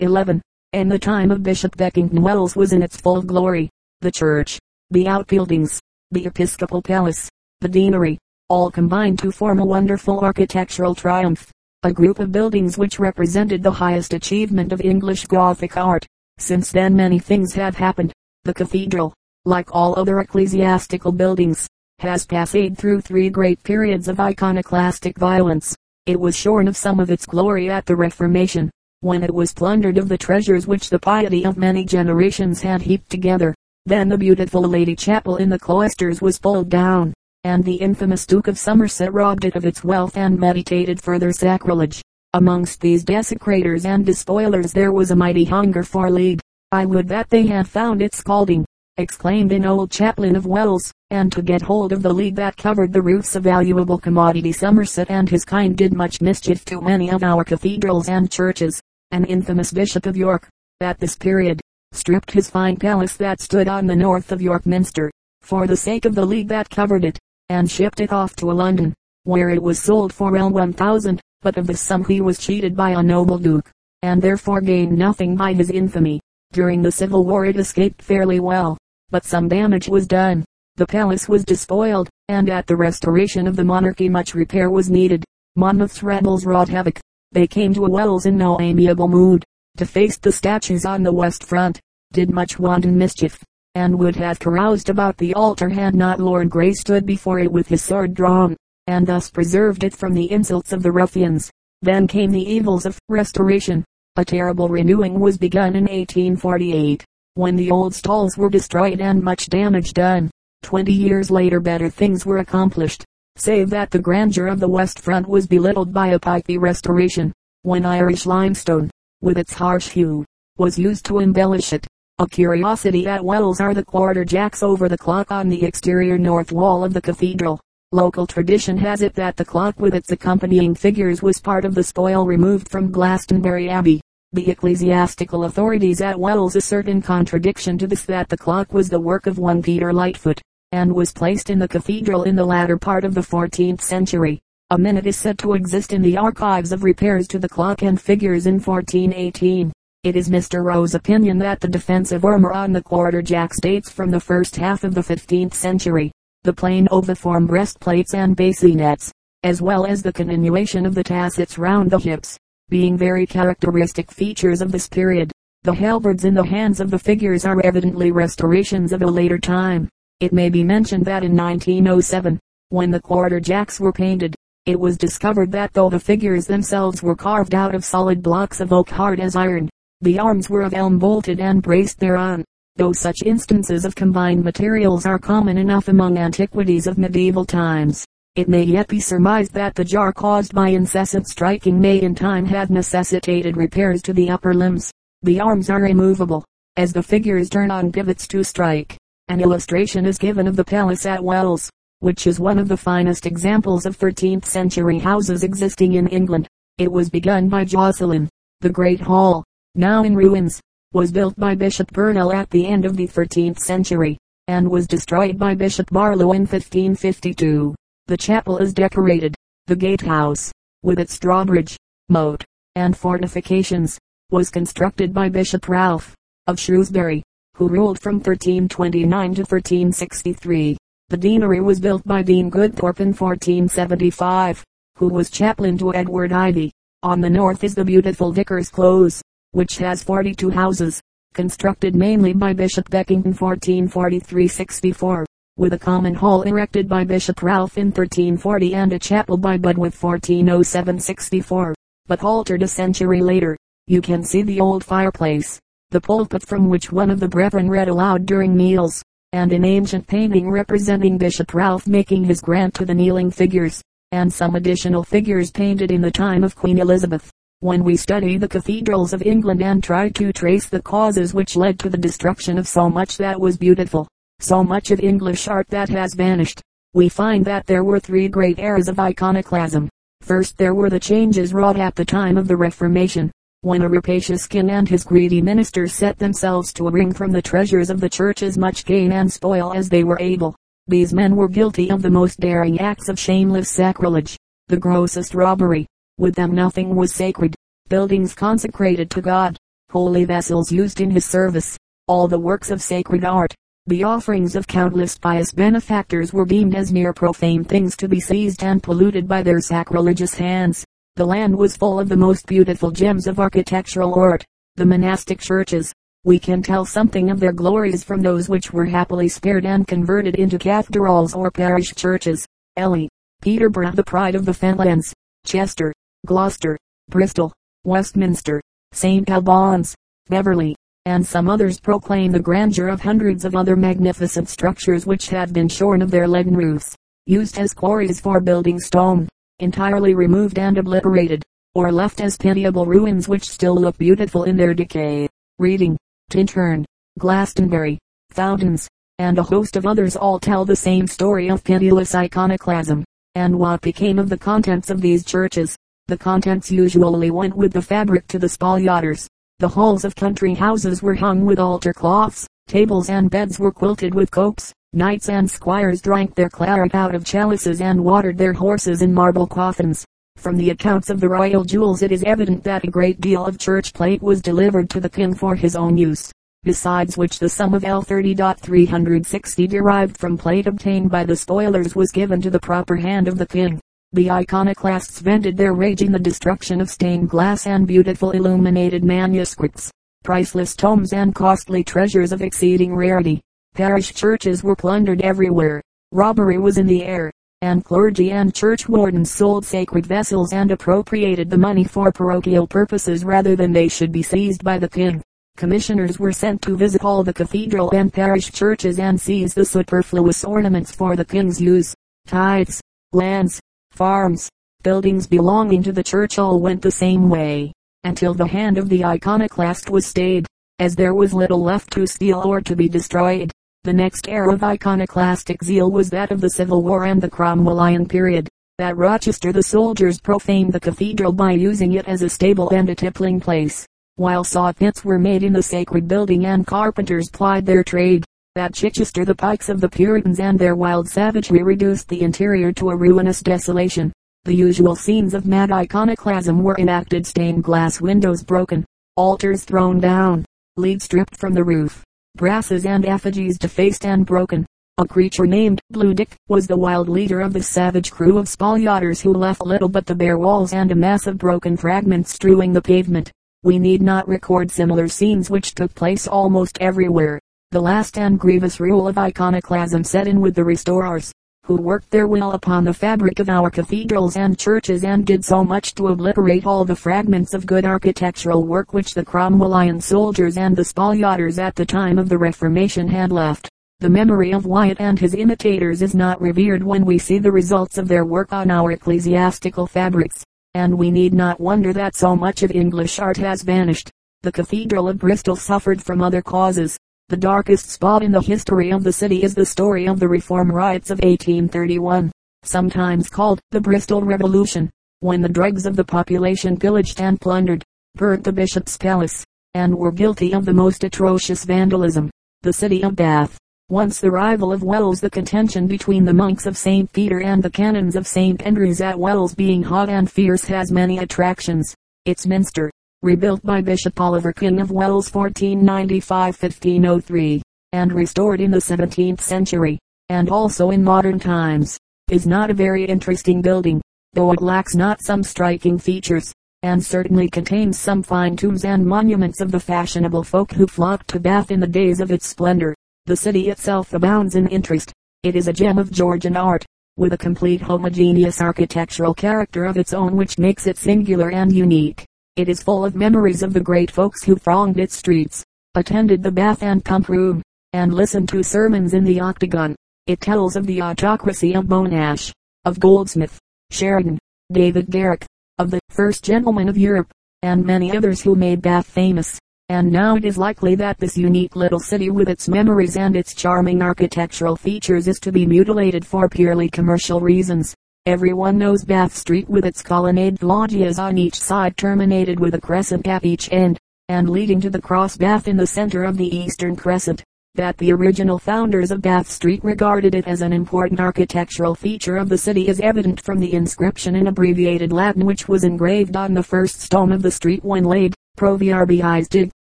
11. In the time of Bishop Beckington Wells was in its full glory. The church, the outbuildings, the episcopal palace, the deanery, all combined to form a wonderful architectural triumph. A group of buildings which represented the highest achievement of English Gothic art. Since then many things have happened. The cathedral, like all other ecclesiastical buildings, has passed through three great periods of iconoclastic violence. It was shorn of some of its glory at the Reformation, when it was plundered of the treasures which the piety of many generations had heaped together. Then the beautiful Lady Chapel in the cloisters was pulled down, and the infamous Duke of Somerset robbed it of its wealth and meditated further sacrilege. Amongst these desecrators and despoilers there was a mighty hunger for lead. I would that they had found it scalding, exclaimed an old chaplain of Wells, and to get hold of the league that covered the roofs of valuable commodity Somerset and his kind did much mischief to many of our cathedrals and churches. An infamous Bishop of York, at this period, stripped his fine palace that stood on the north of York Minster, for the sake of the league that covered it, and shipped it off to London, where it was sold for L 1000, but of this sum he was cheated by a noble duke, and therefore gained nothing by his infamy. During the Civil War it escaped fairly well, but some damage was done. The palace was despoiled, and at the restoration of the monarchy much repair was needed. Monmouth's rebels wrought havoc. They came to Wells in no amiable mood, defaced the statues on the west front, did much wanton mischief, and would have caroused about the altar had not Lord Grey stood before it with his sword drawn, and thus preserved it from the insults of the ruffians. Then came the evils of restoration. A terrible renewing was begun in 1848 when the old stalls were destroyed and much damage done. Twenty years later better things were accomplished, save that the grandeur of the west front was belittled by a pikey restoration, when Irish limestone, with its harsh hue, was used to embellish it. A curiosity at Wells are the quarter jacks over the clock on the exterior north wall of the cathedral. Local tradition has it that the clock with its accompanying figures was part of the spoil removed from Glastonbury Abbey. The ecclesiastical authorities at Wells assert in contradiction to this that the clock was the work of one Peter Lightfoot, and was placed in the cathedral in the latter part of the 14th century. A minute is said to exist in the archives of repairs to the clock and figures in 1418. It is Mr. Rowe's opinion that the defensive armor on the quarter jacks dates from the first half of the 15th century. The plain oviform breastplates and bassinets, as well as the continuation of the tassets round the hips, being very characteristic features of this period. The halberds in the hands of the figures are evidently restorations of a later time. It may be mentioned that in 1907, when the quarter jacks were painted, it was discovered that though the figures themselves were carved out of solid blocks of oak hard as iron, the arms were of elm bolted and braced thereon. Though such instances of combined materials are common enough among antiquities of medieval times, it may yet be surmised that the jar caused by incessant striking may in time have necessitated repairs to the upper limbs. The arms are immovable, as the figures turn on pivots to strike. An illustration is given of the palace at Wells, which is one of the finest examples of 13th century houses existing in England. It was begun by Jocelyn. The great hall, now in ruins, was built by Bishop Burnell at the end of the 13th century, and was destroyed by Bishop Barlow in 1552. The chapel is decorated. The gatehouse, with its drawbridge, moat, and fortifications, was constructed by Bishop Ralph, of Shrewsbury, who ruled from 1329 to 1363. The deanery was built by Dean Gunthorpe in 1475, who was chaplain to Edward Ivy. On the north is the beautiful Vicar's Close, which has 42 houses, constructed mainly by Bishop Beckington 1443-64 with a common hall erected by Bishop Ralph in 1340 and a chapel by Bubwith 1407-64, but altered a century later. You can see the old fireplace, the pulpit from which one of the brethren read aloud during meals, and an ancient painting representing Bishop Ralph making his grant to the kneeling figures, and some additional figures painted in the time of Queen Elizabeth. When we study the cathedrals of England and try to trace the causes which led to the destruction of so much that was beautiful, so much of English art that has vanished. We find that there were three great eras of iconoclasm. First there were the changes wrought at the time of the Reformation, when a rapacious king and his greedy ministers set themselves to wring from the treasures of the church as much gain and spoil as they were able. These men were guilty of the most daring acts of shameless sacrilege, the grossest robbery. With them nothing was sacred. Buildings consecrated to God, holy vessels used in his service, all the works of sacred art, the offerings of countless pious benefactors were deemed as mere profane things to be seized and polluted by their sacrilegious hands. The land was full of the most beautiful gems of architectural art. The monastic churches, we can tell something of their glories from those which were happily spared and converted into cathedrals or parish churches. Ely, Peterborough the pride of the Fenlands, Chester, Gloucester, Bristol, Westminster, St. Albans, Beverley, and some others proclaim the grandeur of hundreds of other magnificent structures which have been shorn of their leaden roofs, used as quarries for building stone, entirely removed and obliterated, or left as pitiable ruins which still look beautiful in their decay. Reading, Tintern, Glastonbury, Fountains, and a host of others all tell the same story of pitiless iconoclasm. And what became of the contents of these churches? The contents usually went with the fabric to the spoliators. The halls of country houses were hung with altar cloths, tables and beds were quilted with copes, knights and squires drank their claret out of chalices and watered their horses in marble coffins. From the accounts of the royal jewels it is evident that a great deal of church plate was delivered to the king for his own use, besides which the sum of L30.360 derived from plate obtained by the spoilers was given to the proper hand of the king. The iconoclasts vented their rage in the destruction of stained glass and beautiful illuminated manuscripts, priceless tomes and costly treasures of exceeding rarity. Parish churches were plundered everywhere. Robbery was in the air, and clergy and church wardens sold sacred vessels and appropriated the money for parochial purposes rather than they should be seized by the king. Commissioners were sent to visit all the cathedral and parish churches and seize the superfluous ornaments for the king's use. Tithes, lands, farms, buildings belonging to the church all went the same way, until the hand of the iconoclast was stayed, as there was little left to steal or to be destroyed. The next era of iconoclastic zeal was that of the Civil War and the Cromwellian period. At Rochester the soldiers profaned the cathedral by using it as a stable and a tippling place, while saw pits were made in the sacred building and carpenters plied their trade. At Chichester the pikes of the Puritans and their wild savagery reduced the interior to a ruinous desolation. The usual scenes of mad iconoclasm were enacted stained glass windows broken, altars thrown down, leads stripped from the roof, brasses and effigies defaced and broken. A creature named Blue Dick was the wild leader of the savage crew of spoliators who left little but the bare walls and a mass of broken fragments strewing the pavement. We need not record similar scenes which took place almost everywhere. The last and grievous rule of iconoclasm set in with the restorers, who worked their will upon the fabric of our cathedrals and churches and did so much to obliterate all the fragments of good architectural work which the Cromwellian soldiers and the spoliators at the time of the Reformation had left. The memory of Wyatt and his imitators is not revered when we see the results of their work on our ecclesiastical fabrics, and we need not wonder that so much of English art has vanished. The Cathedral of Bristol suffered from other causes. The darkest spot in the history of the city is the story of the Reform riots of 1831, sometimes called the Bristol Revolution, when the dregs of the population pillaged and plundered, burnt the bishop's palace, and were guilty of the most atrocious vandalism. The city of Bath, once the rival of Wells the contention between the monks of St. Peter and the canons of St. Andrews at Wells being hot and fierce has many attractions. Its minster, rebuilt by Bishop Oliver King of Wells 1495-1503, and restored in the 17th century, and also in modern times, is not a very interesting building, though it lacks not some striking features, and certainly contains some fine tombs and monuments of the fashionable folk who flocked to Bath in the days of its splendor. The city itself abounds in interest. It is a gem of Georgian art, with a complete homogeneous architectural character of its own which makes it singular and unique. It is full of memories of the great folks who thronged its streets, attended the bath and pump room, and listened to sermons in the octagon. It tells of the autocracy of Beau Nash, of Goldsmith, Sheridan, David Garrick, of the first gentleman of Europe, and many others who made Bath famous. And now it is likely that this unique little city with its memories and its charming architectural features is to be mutilated for purely commercial reasons. Everyone knows Bath Street with its colonnade loggias on each side terminated with a crescent at each end, and leading to the cross bath in the center of the eastern crescent. That the original founders of Bath Street regarded it as an important architectural feature of the city is evident from the inscription in abbreviated Latin which was engraved on the first stone of the street when laid, Proviarbiis dig,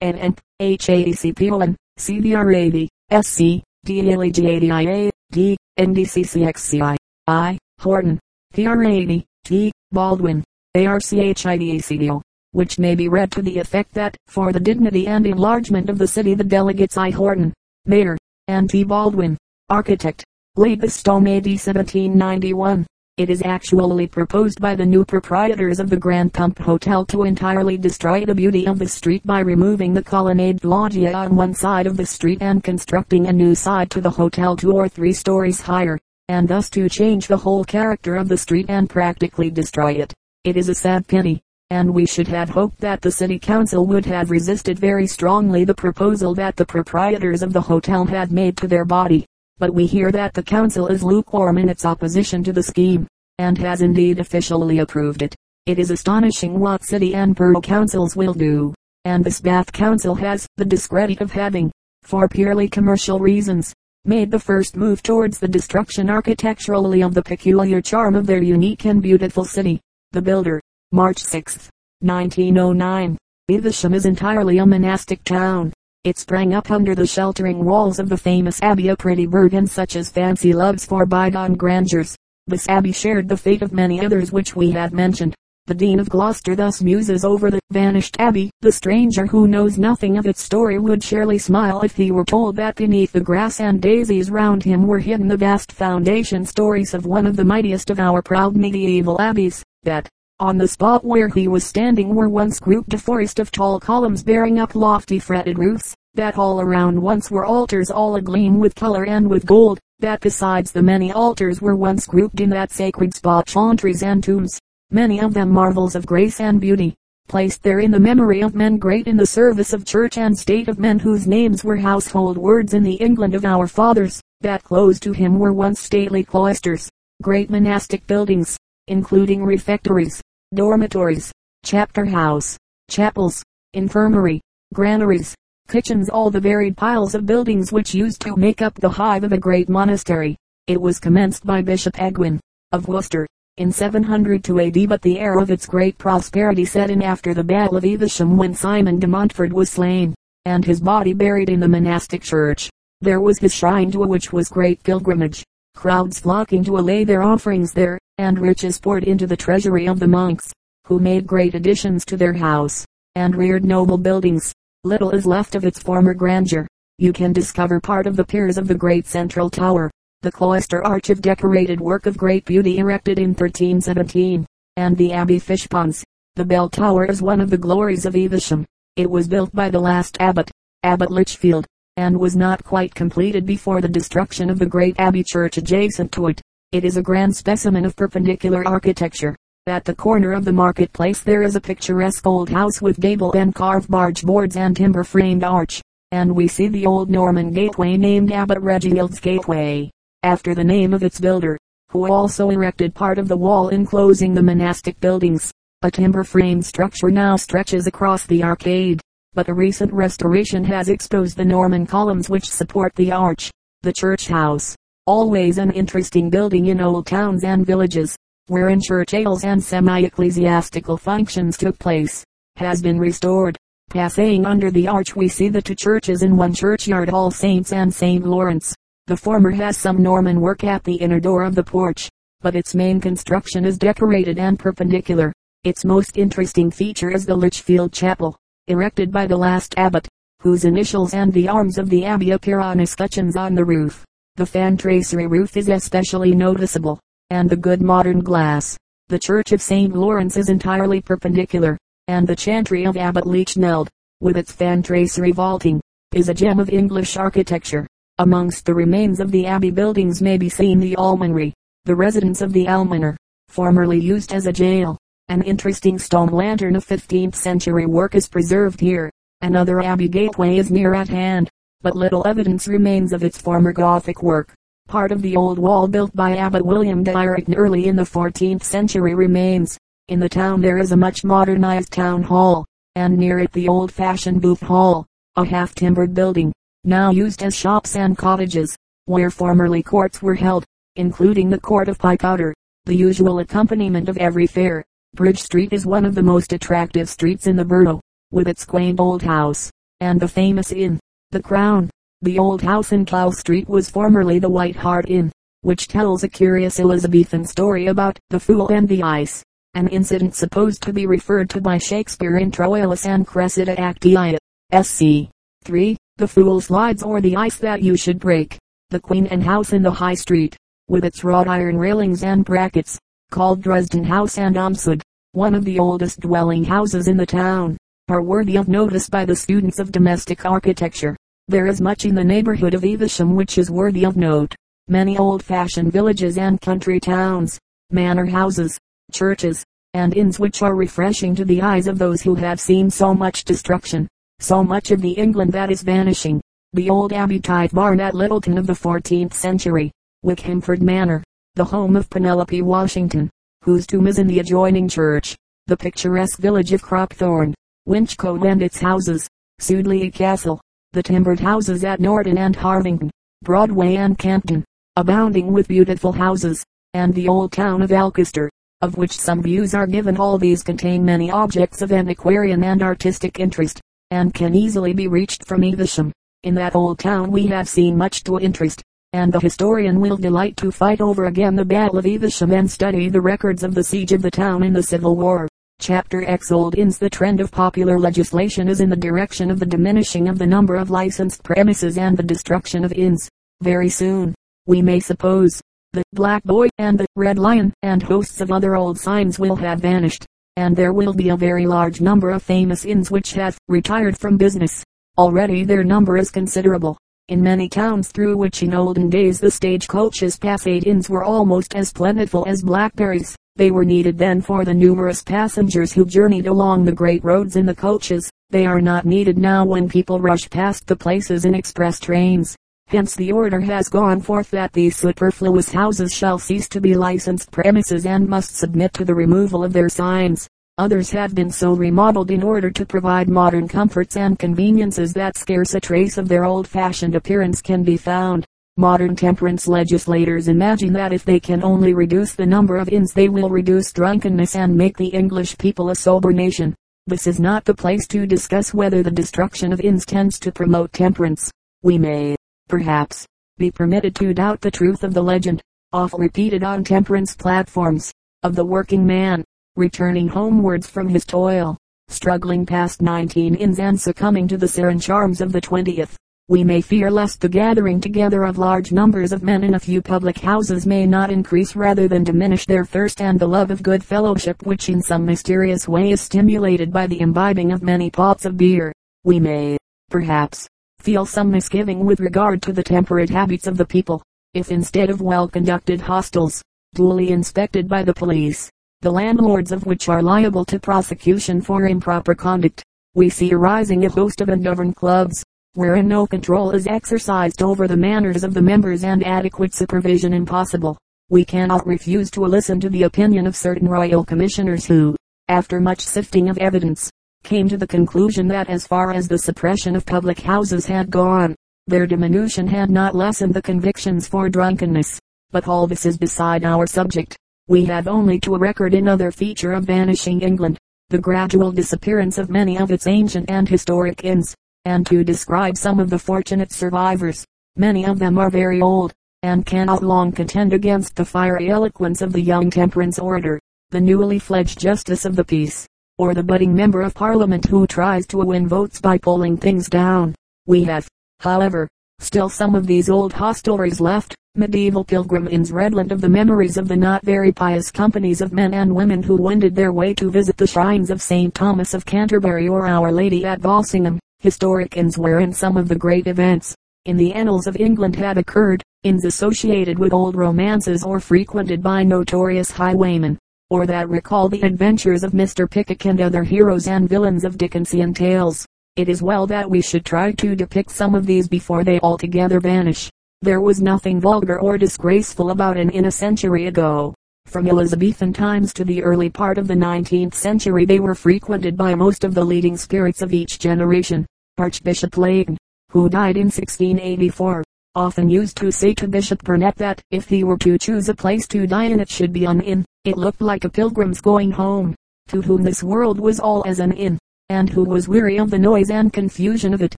and and HACPON, CBRAV, SC, DLEGADIA, D, NDCCXCI, I, Horton, PRAD, T, Baldwin, ARCHIDACDO, which may be read to the effect that, for the dignity and enlargement of the city the delegates I. Horton, Mayor, and T. Baldwin, Architect, laid the stone AD 1791. It is actually proposed by the new proprietors of the Grand Pump Hotel to entirely destroy the beauty of the street by removing the colonnade loggia on one side of the street and constructing a new side to the hotel two or three stories higher, and thus to change the whole character of the street and practically destroy it. It is a sad pity, and we should have hoped that the city council would have resisted very strongly the proposal that the proprietors of the hotel had made to their body but we hear that the council is lukewarm in its opposition to the scheme, and has indeed officially approved it. It is astonishing what city and borough councils will do, and this Bath council has the discredit of having, for purely commercial reasons, made the first move towards the destruction architecturally of the peculiar charm of their unique and beautiful city. The builder, March 6, 1909. Evesham is entirely a monastic town. It sprang up under the sheltering walls of the famous abbey a pretty burden such as fancy loves for bygone grandeurs. This abbey shared the fate of many others which we have mentioned. The Dean of Gloucester thus muses over the vanished abbey. The stranger who knows nothing of its story would surely smile if he were told that beneath the grass and daisies round him were hidden the vast foundation stories of one of the mightiest of our proud medieval abbeys, that, on the spot where he was standing were once grouped a forest of tall columns bearing up lofty fretted roofs, that all around once were altars all agleam with color and with gold, that besides the many altars were once grouped in that sacred spot chantries and tombs, many of them marvels of grace and beauty, placed there in the memory of men great in the service of church and state of men whose names were household words in the England of our fathers, that close to him were once stately cloisters, great monastic buildings, including refectories, dormitories, chapter house, chapels, infirmary, granaries, kitchens all the varied piles of buildings which used to make up the hive of a great monastery. It was commenced by Bishop Egwin, of Worcester, in 702 AD but the era of its great prosperity set in after the battle of Evesham when Simon de Montfort was slain, and his body buried in the monastic church. There was his shrine to which was great pilgrimage crowds flocking to allay their offerings there, and riches poured into the treasury of the monks, who made great additions to their house, and reared noble buildings. Little is left of its former grandeur. You can discover part of the piers of the great central tower, the cloister arch of decorated work of great beauty erected in 1317, and the abbey fish ponds. The bell tower is one of the glories of Evesham. It was built by the last abbot, Abbot Lichfield, and was not quite completed before the destruction of the great abbey church adjacent to it. It is a grand specimen of perpendicular architecture. At the corner of the marketplace there is a picturesque old house with gable and carved barge boards and timber framed arch, and we see the old Norman gateway named Abbot Reginald's Gateway, after the name of its builder, who also erected part of the wall enclosing the monastic buildings. A timber frame structure now stretches across the arcade but a recent restoration has exposed the Norman columns which support the arch. The church house, always an interesting building in old towns and villages, wherein church ales and semi-ecclesiastical functions took place, has been restored. Passing under the arch we see the two churches in one churchyard All Saints and St. Lawrence. The former has some Norman work at the inner door of the porch, but its main construction is decorated and perpendicular. Its most interesting feature is the Lichfield Chapel, erected by the last abbot, whose initials and the arms of the abbey appear on escutcheons on the roof. The fan tracery roof is especially noticeable, and the good modern glass. The church of St. Lawrence is entirely perpendicular, and the chantry of Abbot Lichfield, with its fan tracery vaulting, is a gem of English architecture. Amongst the remains of the abbey buildings may be seen the almonry, the residence of the almoner, formerly used as a jail. An interesting stone lantern of 15th century work is preserved here. Another abbey gateway is near at hand, but little evidence remains of its former Gothic work. Part of the old wall built by Abbot William de early in the 14th century remains. In the town there is a much modernized town hall, and near it the old-fashioned booth hall, a half-timbered building, now used as shops and cottages, where formerly courts were held, including the court of pie powder, the usual accompaniment of every fair. Bridge Street is one of the most attractive streets in the borough, with its quaint old house, and the famous inn, the Crown. The old house in Cow Street was formerly the White Hart Inn, which tells a curious Elizabethan story about the Fool and the Ice, an incident supposed to be referred to by Shakespeare in Troilus and Cressida Actea. SC. 3. The Fool slides or the ice that you should break. The Queen and House in the High Street, with its wrought iron railings and brackets, called Dresden House and Amsud, one of the oldest dwelling houses in the town, are worthy of notice by the students of domestic architecture. There is much in the neighborhood of Evesham which is worthy of note. Many old-fashioned villages and country towns, manor houses, churches, and inns which are refreshing to the eyes of those who have seen so much destruction, so much of the England that is vanishing. The old Abbey Tithe barn at Littleton of the 14th century, Wickhamford Manor, the home of Penelope Washington, whose tomb is in the adjoining church. The picturesque village of Cropthorne, Winchcote and its houses, Sudeley Castle, the timbered houses at Norton and Harvington, Broadway and Campden, abounding with beautiful houses, and the old town of Alcester, of which some views are given. All these contain many objects of antiquarian and artistic interest, and can easily be reached from Evesham. In that old town we have seen much to interest, and the historian will delight to fight over again the Battle of Evesham and study the records of the siege of the town in the Civil War. Chapter X Old Inns The trend of popular legislation is in the direction of the diminishing of the number of licensed premises and the destruction of inns. Very soon, we may suppose, the Black Boy and the Red Lion and hosts of other old signs will have vanished, and there will be a very large number of famous inns which have retired from business. Already their number is considerable. In many towns through which in olden days the stage coaches passed inns were almost as plentiful as blackberries. They were needed then for the numerous passengers who journeyed along the great roads in the coaches. They are not needed now when people rush past the places in express trains. Hence the order has gone forth that these superfluous houses shall cease to be licensed premises and must submit to the removal of their signs. Others have been so remodeled in order to provide modern comforts and conveniences that scarce a trace of their old-fashioned appearance can be found. Modern temperance legislators imagine that if they can only reduce the number of inns they will reduce drunkenness and make the English people a sober nation. This is not the place to discuss whether the destruction of inns tends to promote temperance. We may, perhaps, be permitted to doubt the truth of the legend, oft repeated on temperance platforms, of the working man, returning homewards from his toil, struggling past nineteen inns and succumbing to the sarin charms of the twentieth. We may fear lest the gathering together of large numbers of men in a few public houses may not increase rather than diminish their thirst and the love of good fellowship which in some mysterious way is stimulated by the imbibing of many pots of beer. We may, perhaps, feel some misgiving with regard to the temperate habits of the people, if instead of well conducted hostels, duly inspected by the police, the landlords of which are liable to prosecution for improper conduct. We see arising a host of ungoverned clubs, wherein no control is exercised over the manners of the members and adequate supervision impossible. We cannot refuse to listen to the opinion of certain royal commissioners who, after much sifting of evidence, came to the conclusion that as far as the suppression of public houses had gone, their diminution had not lessened the convictions for drunkenness. But all this is beside our subject. We have only to record another feature of vanishing England, the gradual disappearance of many of its ancient and historic inns, and to describe some of the fortunate survivors. Many of them are very old, and cannot long contend against the fiery eloquence of the young temperance orator, the newly fledged justice of the peace, or the budding member of parliament who tries to win votes by pulling things down. We have, however, still some of these old hostelries left, medieval pilgrim inns redolent of the memories of the not very pious companies of men and women who wended their way to visit the shrines of St. Thomas of Canterbury or Our Lady at Walsingham, historic inns wherein some of the great events in the annals of England had occurred, inns associated with old romances or frequented by notorious highwaymen, or that recall the adventures of Mr. Pickwick and other heroes and villains of Dickensian tales. It is well that we should try to depict some of these before they altogether vanish. There was nothing vulgar or disgraceful about an inn a century ago. From Elizabethan times to the early part of the 19th century they were frequented by most of the leading spirits of each generation. Archbishop Leighton, who died in 1684, often used to say to Bishop Burnet that if he were to choose a place to die in it should be an inn. It looked like a pilgrim's going home, to whom this world was all as an inn. and who was weary of the noise and confusion of it.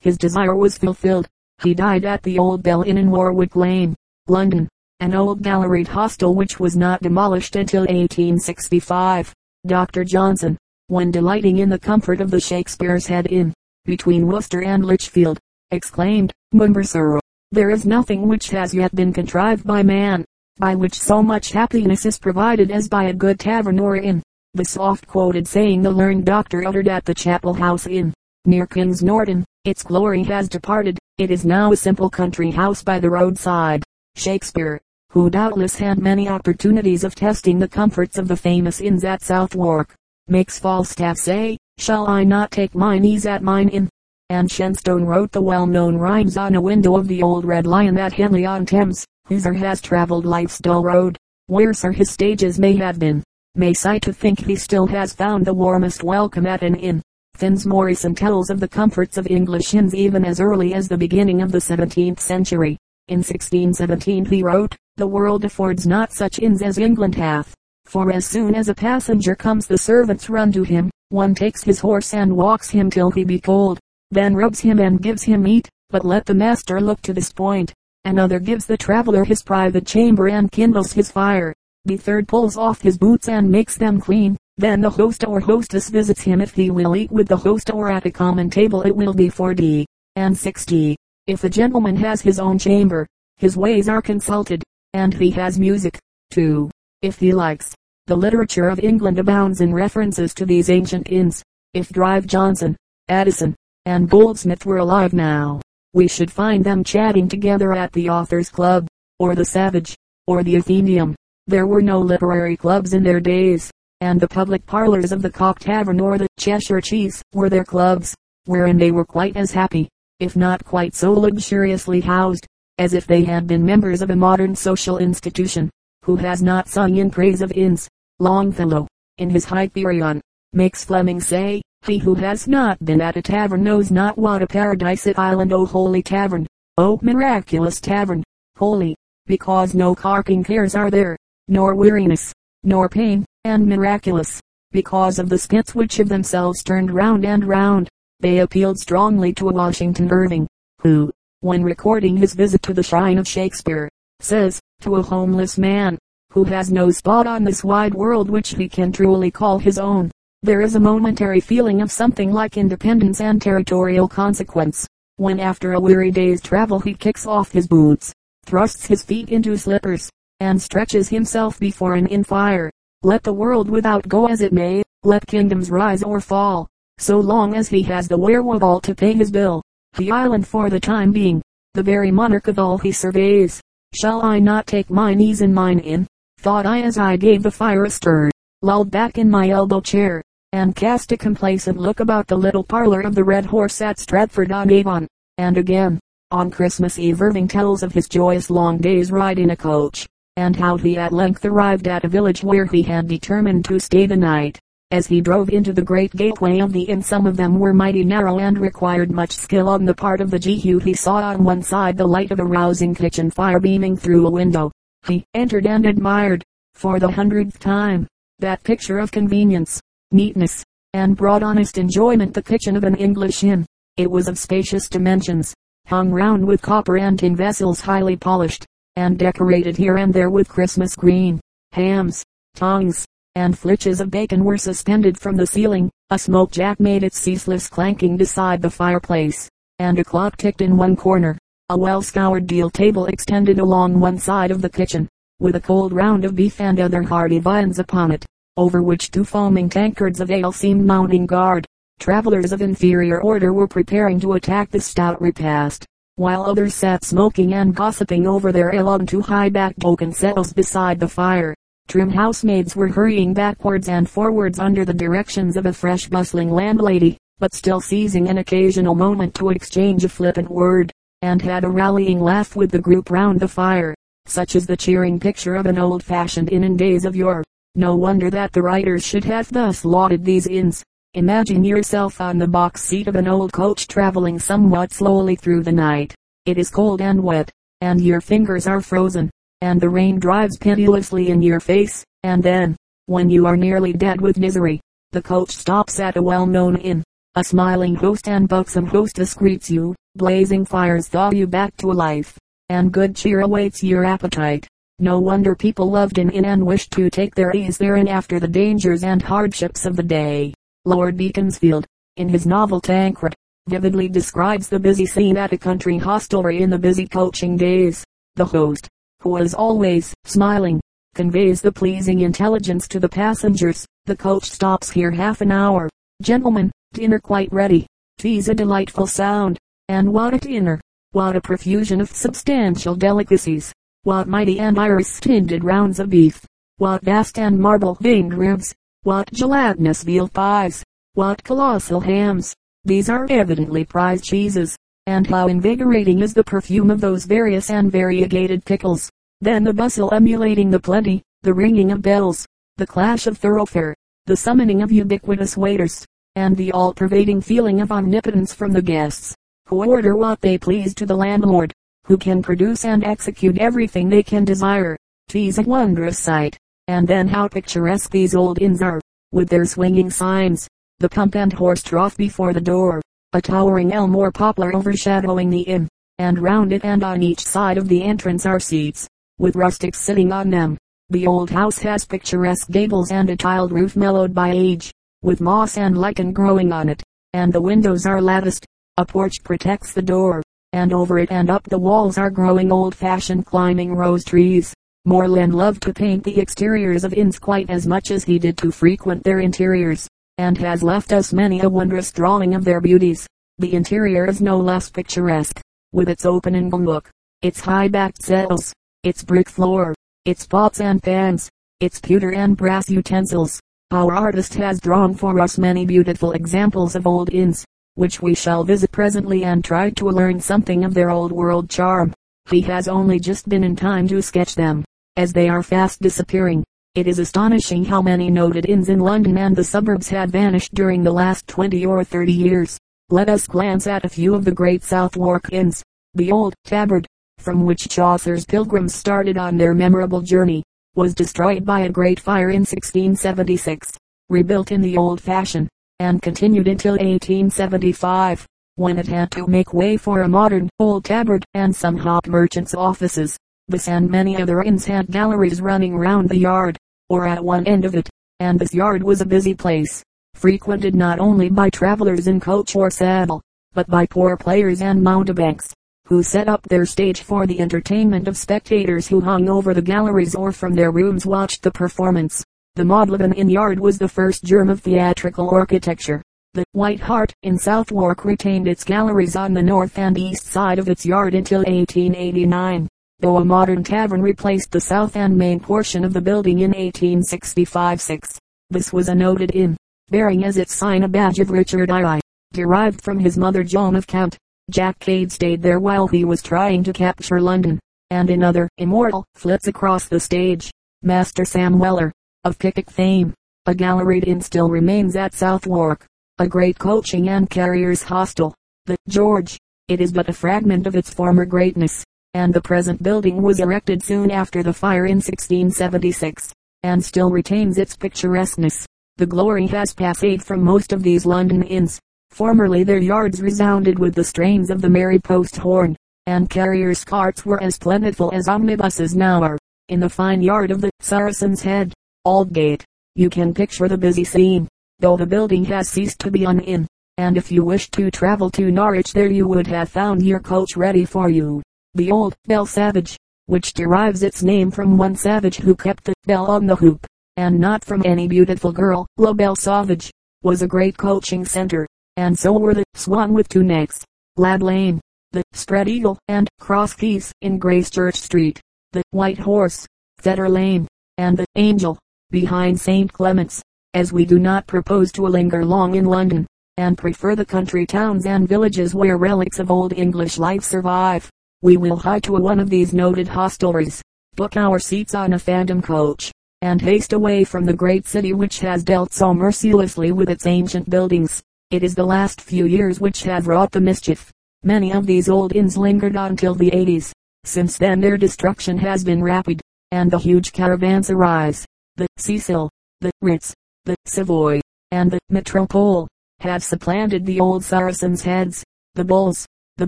His desire was fulfilled. He died at the Old Bell Inn in Warwick Lane, London, an old galleried hostel which was not demolished until 1865. Dr. Johnson, when delighting in the comfort of the Shakespeare's Head Inn, between Worcester and Lichfield, exclaimed, Mumber sir, there is nothing which has yet been contrived by man, by which so much happiness is provided as by a good tavern or inn. The soft quoted saying the learned doctor uttered at the Chapel House Inn, near King's Norton, its glory has departed, it is now a simple country house by the roadside. Shakespeare, who doubtless had many opportunities of testing the comforts of the famous inns at Southwark, makes Falstaff say, Shall I not take mine ease at mine inn? And Shenstone wrote the well-known rhymes on a window of the old Red Lion at Henley on Thames. Whoever has travelled life's dull road, wheresoe'er his stages may have been, may sigh to think he still has found the warmest welcome at an inn. Fynes Moryson tells of the comforts of English inns even as early as the beginning of the 17th century. In 1617 he wrote, The world affords not such inns as England hath. For as soon as a passenger comes the servants run to him, one takes his horse and walks him till he be cold, then rubs him and gives him meat, but let the master look to this point. Another gives the traveler his private chamber and kindles his fire. The third pulls off his boots and makes them clean. Then the host or hostess visits him if he will eat with the host or at a common table it will be 4d and 6d. If the gentleman has his own chamber, his ways are consulted, and he has music, too, if he likes. The literature of England abounds in references to these ancient inns. If Dr. Johnson, Addison, and Goldsmith were alive now, we should find them chatting together at the Authors Club, or the Savage, or the Athenaeum. There were no literary clubs in their days, and the public parlors of the Cock Tavern or the Cheshire Cheese were their clubs, wherein they were quite as happy if not quite so luxuriously housed, as if they had been members of a modern social institution. Who has not sung in praise of inns? Longfellow, in his Hyperion, makes Fleming say, he who has not been at a tavern knows not what a paradise at island O holy tavern, O miraculous tavern, holy, because no carking cares are there, nor weariness, nor pain, and miraculous, because of the spits which of themselves turned round and round, they appealed strongly to a Washington Irving, who, when recording his visit to the shrine of Shakespeare, says, to a homeless man, who has no spot on this wide world which he can truly call his own, there is a momentary feeling of something like independence and territorial consequence, when after a weary day's travel he kicks off his boots, thrusts his feet into slippers, and stretches himself before an inn fire. Let the world without go as it may, let kingdoms rise or fall, so long as he has the wherewithal to pay his bill. The island for the time being, the very monarch of all he surveys. Shall I not take mine ease in mine inn? Thought I as I gave the fire a stir, lulled back in my elbow chair, and cast a complacent look about the little parlor of the Red Horse at Stratford on Avon. And again, on Christmas Eve Irving tells of his joyous long day's ride in a coach, and how he at length arrived at a village where he had determined to stay the night. As he drove into the great gateway of the inn some of them were mighty narrow and required much skill on the part of the Jehu. He saw on one side the light of a rousing kitchen fire beaming through a window. He entered and admired, for the hundredth time, that picture of convenience, neatness, and broad honest enjoyment the kitchen of an English inn. It was of spacious dimensions, hung round with copper and tin vessels highly polished, and decorated here and there with Christmas green, hams, tongues, and flitches of bacon were suspended from the ceiling. A smoke jack made its ceaseless clanking beside the fireplace, and a clock ticked in one corner. A well scoured deal table extended along one side of the kitchen, with a cold round of beef and other hearty viands upon it, over which two foaming tankards of ale seemed mounting guard. Travelers of inferior order were preparing to attack the stout repast, while others sat smoking and gossiping over their ale on two high-backed oaken settles beside the fire. Trim housemaids were hurrying backwards and forwards under the directions of a fresh bustling landlady, but still seizing an occasional moment to exchange a flippant word, and had a rallying laugh with the group round the fire. Such is the cheering picture of an old-fashioned inn in days of yore. No wonder that the writers should have thus lauded these inns. Imagine yourself on the box seat of an old coach traveling somewhat slowly through the night. It is cold and wet, and your fingers are frozen and the rain drives pitilessly in your face, and then, when you are nearly dead with misery, the coach stops at a well-known inn, A smiling host and buxom hostess greets you, blazing fires thaw you back to life, and good cheer awaits your appetite. No wonder people loved an inn and wished to take their ease therein after the dangers and hardships of the day. Lord Beaconsfield, in his novel Tancred, vividly describes the busy scene at a country hostelry in the busy coaching days. The host, who is always smiling, conveys the pleasing intelligence to the passengers. The coach stops here half an hour. Gentlemen, dinner quite ready. Tea's a delightful sound. And what a dinner! What a profusion of substantial delicacies! What mighty and iris tinted rounds of beef! What vast and marble veined ribs! What gelatinous veal pies! What colossal hams! These are evidently prize cheeses. And how invigorating is the perfume of those various and variegated pickles. Then the bustle emulating the plenty, the ringing of bells, the clash of thoroughfare, the summoning of ubiquitous waiters, and the all-pervading feeling of omnipotence from the guests, who order what they please to the landlord, who can produce and execute everything they can desire. Tea's a wondrous sight. And then how picturesque these old inns are, with their swinging signs, the pump and horse trough before the door, a towering elm or poplar overshadowing the inn, and round it and on each side of the entrance are seats, with rustics sitting on them. The old house has picturesque gables and a tiled roof mellowed by age, with moss and lichen growing on it, and the windows are latticed. A porch protects the door, and over it and up the walls are growing old-fashioned climbing rose trees. Morland loved to paint the exteriors of inns quite as much as he did to frequent their interiors, and has left us many a wondrous drawing of their beauties. The interior is no less picturesque, with its open ingle nook, its high-backed settles, its brick floor, its pots and pans, its pewter and brass utensils. Our artist has drawn for us many beautiful examples of old inns, which we shall visit presently and try to learn something of their old world charm. He has only just been in time to sketch them, as they are fast disappearing. It is astonishing how many noted inns in London and the suburbs had vanished during the last 20 or 30 years. Let us glance at a few of the great Southwark inns. The old Tabard, from which Chaucer's pilgrims started on their memorable journey, was destroyed by a great fire in 1676, rebuilt in the old fashion, and continued until 1875, when it had to make way for a modern old tabard and some hop merchants' offices. This and many other inns had galleries running round the yard, or at one end of it, and this yard was a busy place, frequented not only by travelers in coach or saddle, but by poor players and mountebanks who set up their stage for the entertainment of spectators who hung over the galleries or from their rooms watched the performance. The Magdalen Inn Yard was the first germ of theatrical architecture. The White Hart in Southwark retained its galleries on the north and east side of its yard until 1889, though a modern tavern replaced the south and main portion of the building in 1865-6. This was a noted inn, bearing as its sign a badge of Richard I, derived from his mother Joan of Kent. Jack Cade stayed there while he was trying to capture London, and another immortal flits across the stage. Master Sam Weller, of Pickwick fame, a galleried inn still remains at Southwark, a great coaching and carriers hostel. The George, it is but a fragment of its former greatness, and the present building was erected soon after the fire in 1676, and still retains its picturesqueness. The glory has passed from most of these London inns, Formerly their yards resounded with the strains of the merry post horn, and carriers' carts were as plentiful as omnibuses now are. In the fine yard of the Saracen's Head, Aldgate, you can picture the busy scene, though the building has ceased to be an inn, and if you wished to travel to Norwich there you would have found your coach ready for you. The old Bell Savage, which derives its name from one savage who kept the bell on the hoop, and not from any beautiful girl, La Belle Sauvage, was a great coaching center and so were the Swan with two necks, Lad Lane, the Spread Eagle and Cross Keys in Gracechurch Street, the White Horse, Fetter Lane, and the Angel, behind St. Clement's, as we do not propose to linger long in London, and prefer the country towns and villages where relics of old English life survive. We will hie to one of these noted hostelries, book our seats on a phantom coach, and haste away from the great city which has dealt so mercilessly with its ancient buildings. It is the last few years which have wrought the mischief. Many of these old inns lingered on till the 80s. Since then their destruction has been rapid, and the huge caravans arise. The Cecil, the Ritz, the Savoy, and the Metropole, have supplanted the old Saracens' heads, the bulls, the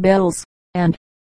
bells, and,